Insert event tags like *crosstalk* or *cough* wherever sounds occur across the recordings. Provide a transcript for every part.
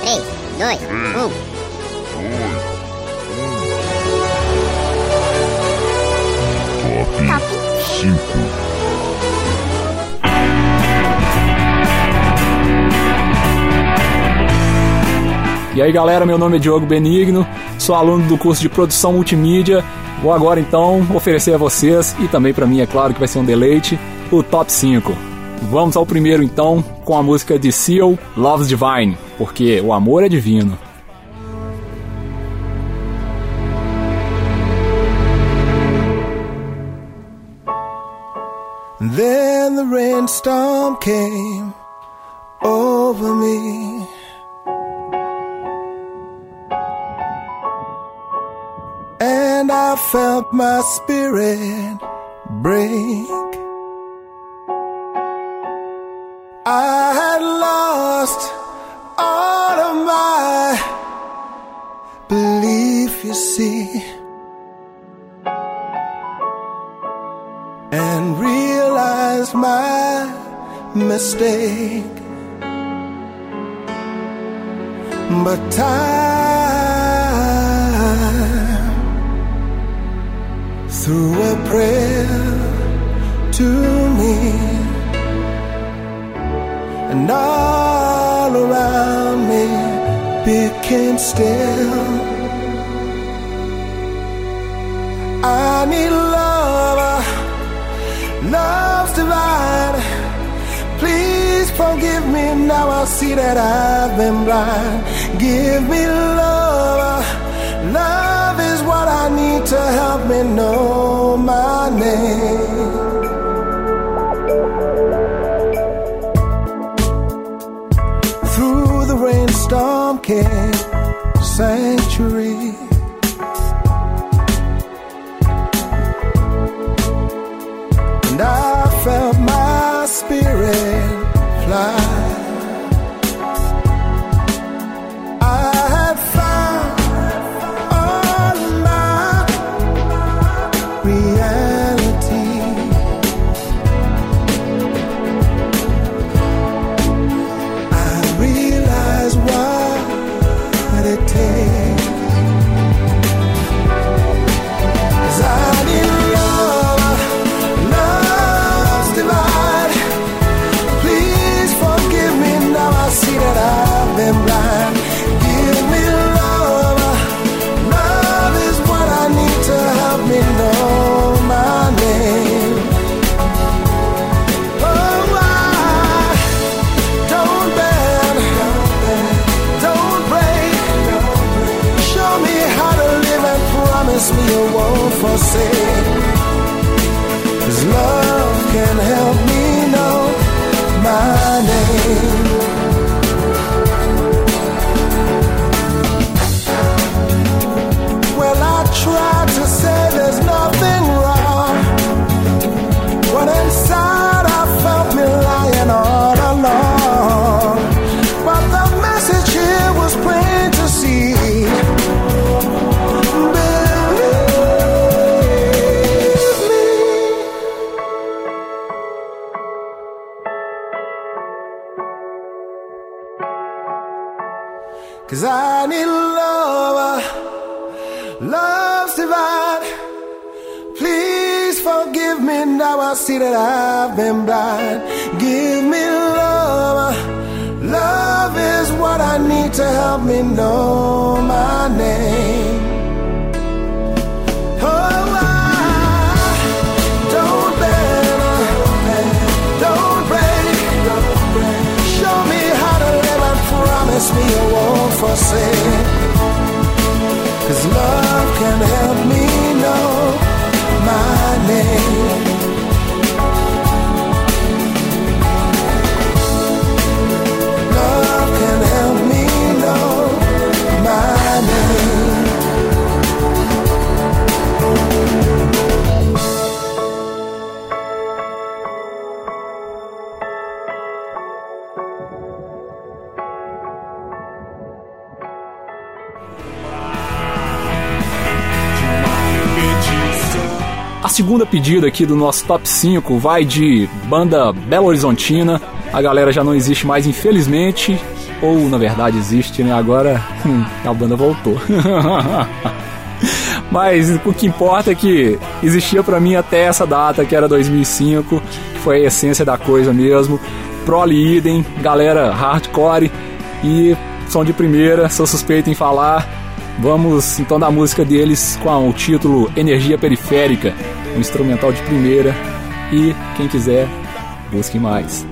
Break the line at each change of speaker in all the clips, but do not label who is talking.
3, 2, 1.
Top 5.
E aí galera, meu nome é Diogo Benigno, sou aluno do curso de produção multimídia. Vou agora então oferecer a vocês e também para mim, é claro que vai ser um deleite, o top 5. Vamos ao primeiro então com a música de Seal, Love's Divine, porque o amor é divino.
Then the rainstorm came over me. And I felt my spirit break. I had lost all of my belief, you see. and realize my mistake. But time threw a prayer to me, and all around me became still. I need love love's divine. Please forgive me now. I see that I've been blind. Give me love. Love is what I need to help me know my name. Century. sanctuary. Won't Cause I need love, uh, love's divine. Please forgive me now. I see that I've been blind. Give me love. Uh, love is what I need to help me know my name. Promise me you won't forsake. Cause love can help me
segunda pedida aqui do nosso top 5 vai de banda Belo Horizontina. A galera já não existe mais, infelizmente. Ou na verdade existe, né? Agora hum, a banda voltou. *laughs* Mas o que importa é que existia para mim até essa data, que era 2005, que foi a essência da coisa mesmo. Prole Idem, galera hardcore e som de primeira, sou suspeito em falar. Vamos então da música deles com o título Energia Periférica, um instrumental de primeira. E quem quiser, busque mais.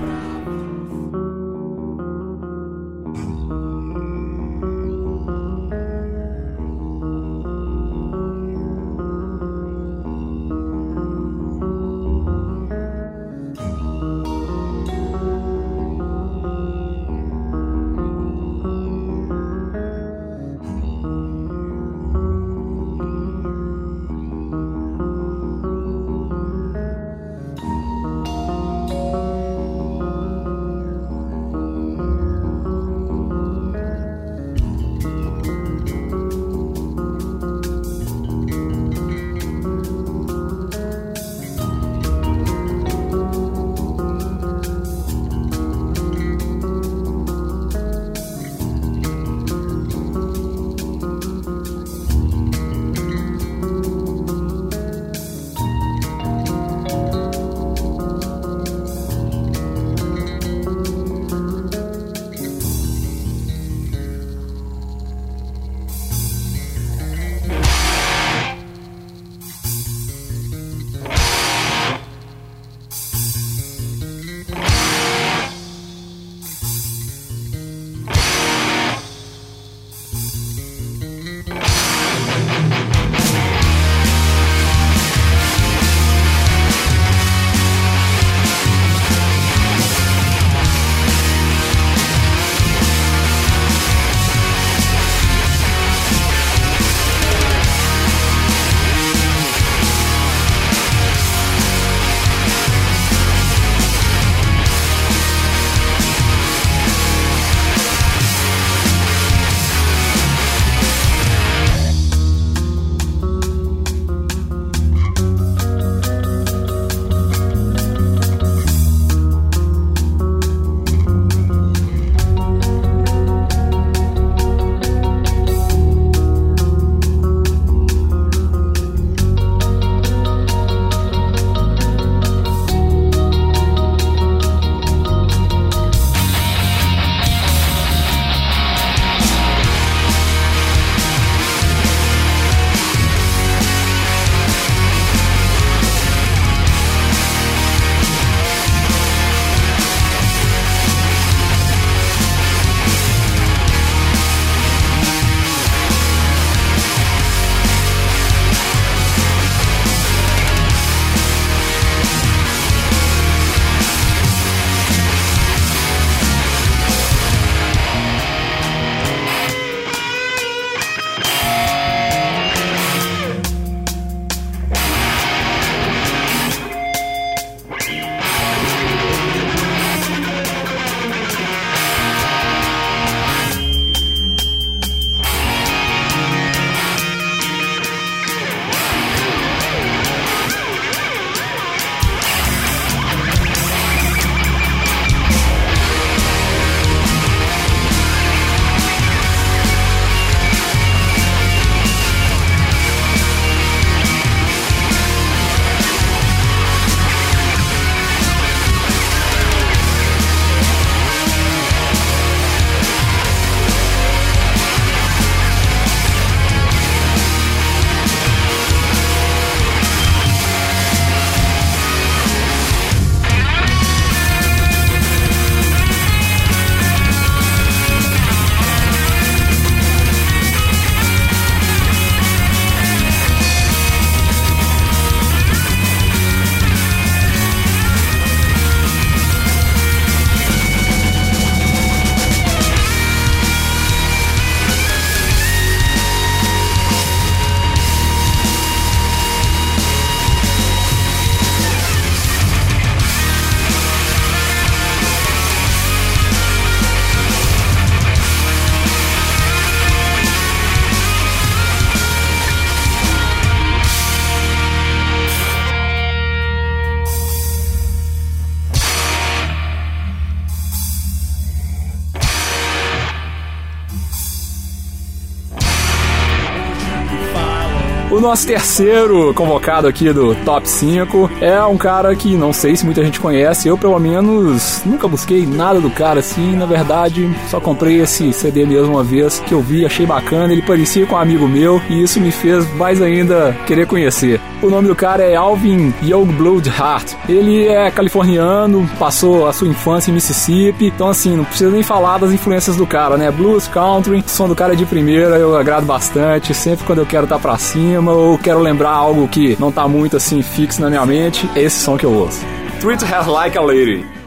O nosso terceiro convocado aqui do Top 5 é um cara que não sei se muita gente conhece, eu pelo menos nunca busquei nada do cara assim, na verdade só comprei esse CD mesmo uma vez que eu vi, achei bacana, ele parecia com um amigo meu e isso me fez mais ainda querer conhecer. O nome do cara é Alvin Youngblood Hart. Ele é californiano, passou a sua infância em Mississippi, então assim, não precisa nem falar das influências do cara, né? Blues, country, o som do cara é de primeira, eu agrado bastante, sempre quando eu quero estar tá pra cima ou quero lembrar algo que não tá muito assim fixo na minha mente, esse som que eu ouço. Treat Her Like a Lady.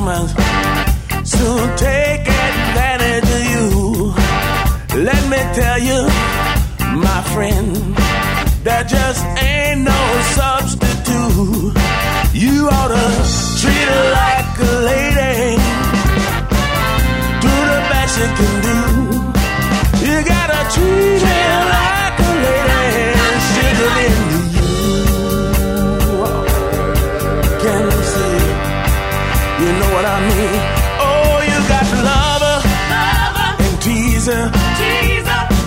moments soon take advantage of you. Let me tell you, my friend, there just ain't no substitute. You ought to treat her like a lady. Do the best you can do. You gotta treat her like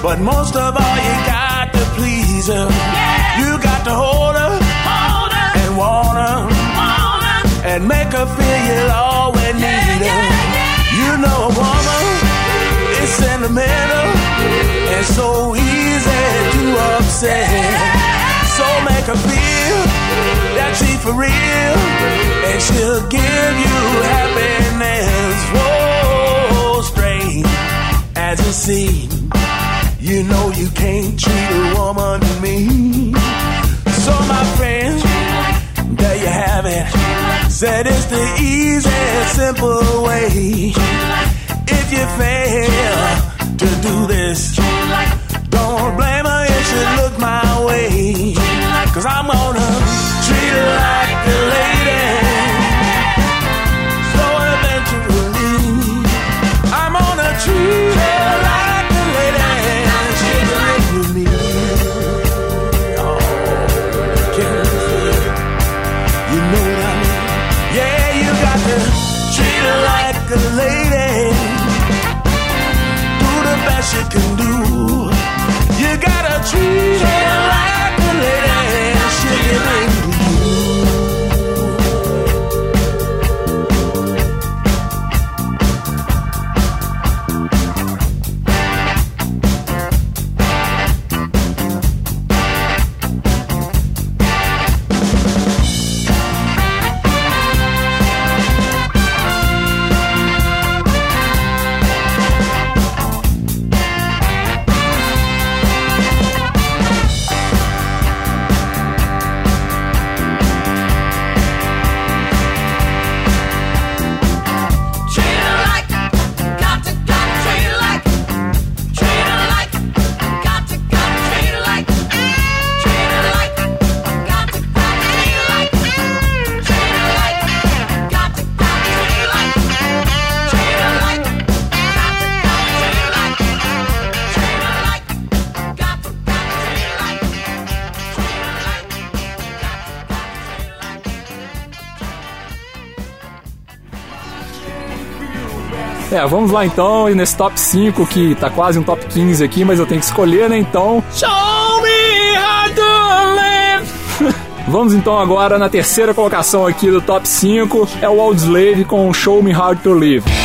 But most of all, you got to please her. Yeah. You got to hold her, hold her. and want her, want her, and make her feel you'll always yeah, need her. Yeah, you know a woman is sentimental and so easy to upset. So make her feel that she's for real, and she'll give you happiness. Whoa, strange as it seems you know you can't treat a woman to me. So my friend, there you have it. Said it's the easy, simple way. If you fail to do this,
É, vamos lá então, e nesse top 5, que tá quase um top 15 aqui, mas eu tenho que escolher, né? Então. Show me how to live! Vamos então agora na terceira colocação aqui do top 5, é o Old Slave com Show Me How to Live.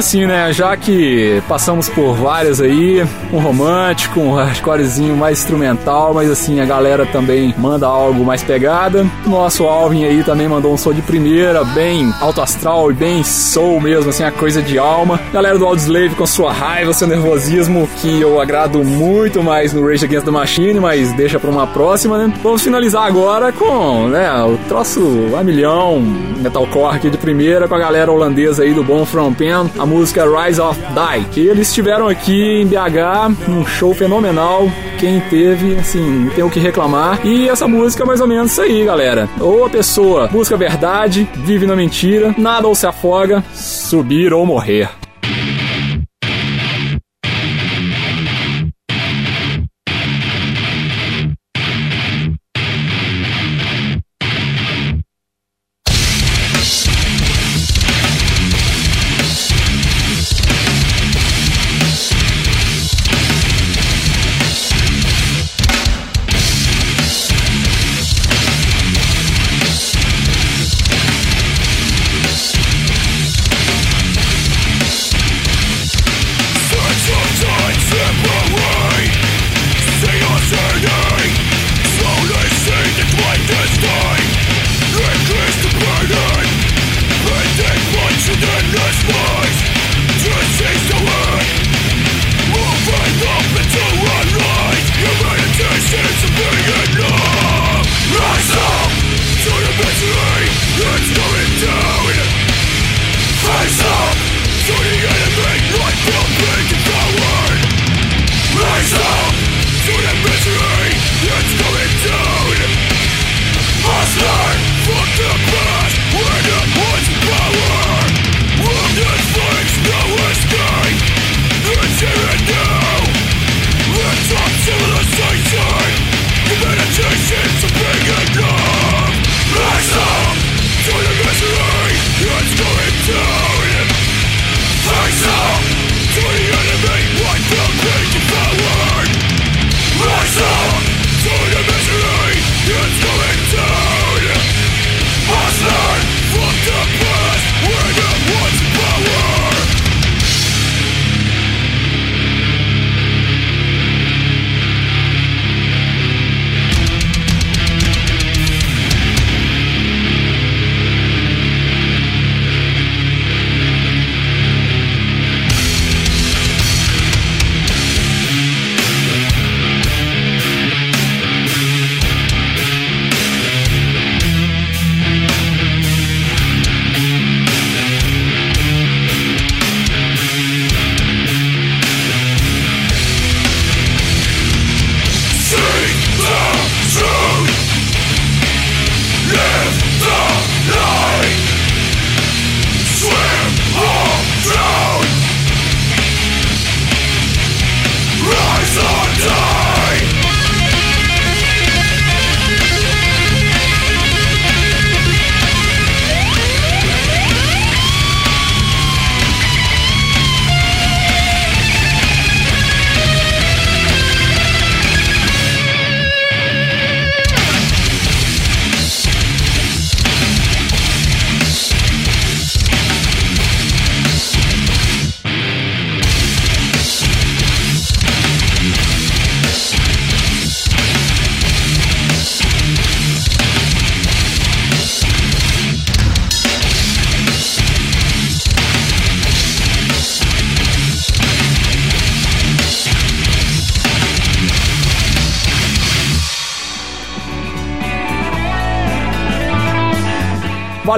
Assim, né? Já que passamos por várias aí, um romântico, um hardcorezinho mais instrumental, mas assim, a galera também manda algo mais pegada. Nosso Alvin aí também mandou um som de primeira, bem alto astral e bem soul mesmo, assim, a coisa de alma. Galera do Audioslave com sua raiva, seu nervosismo, que eu agrado muito mais no Rage Against the Machine, mas deixa pra uma próxima, né? Vamos finalizar agora com, né, o troço a milhão, metalcore aqui de primeira, com a galera holandesa aí do Bon From Pen, a música Rise of Die. Eles estiveram aqui em BH, num show fenomenal. Quem teve, assim, tem o que reclamar. E essa música é mais ou menos isso aí, galera. Ou a pessoa busca a verdade, vive na mentira, nada ou se afoga, subir ou morrer.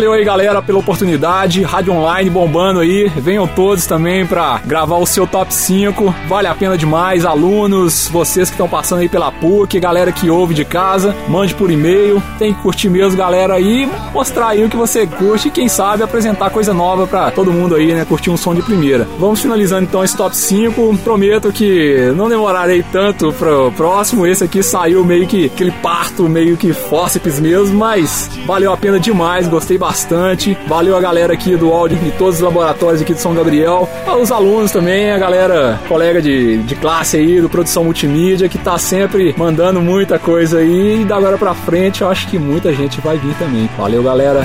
Valeu aí, galera, pela oportunidade. Rádio Online bombando aí. Venham todos também para gravar o seu top 5. Vale a pena demais, alunos, vocês que estão passando aí pela PUC, galera que ouve de casa, mande por e-mail. Tem que curtir mesmo, galera, aí, mostrar aí o que você curte e quem sabe apresentar coisa nova para todo mundo aí, né? Curtir um som de primeira. Vamos finalizando então esse top 5. Prometo que não demorarei tanto pro próximo. Esse aqui saiu meio que aquele parto, meio que fósseis mesmo, mas valeu a pena demais, gostei bastante. Valeu a galera aqui do áudio de todos os laboratórios aqui de São Gabriel, os alunos também, a galera, colega de, de classe aí do Produção Multimídia, que tá sempre mandando muita coisa aí. E da agora pra frente, eu acho que muita gente vai vir também. Valeu, galera.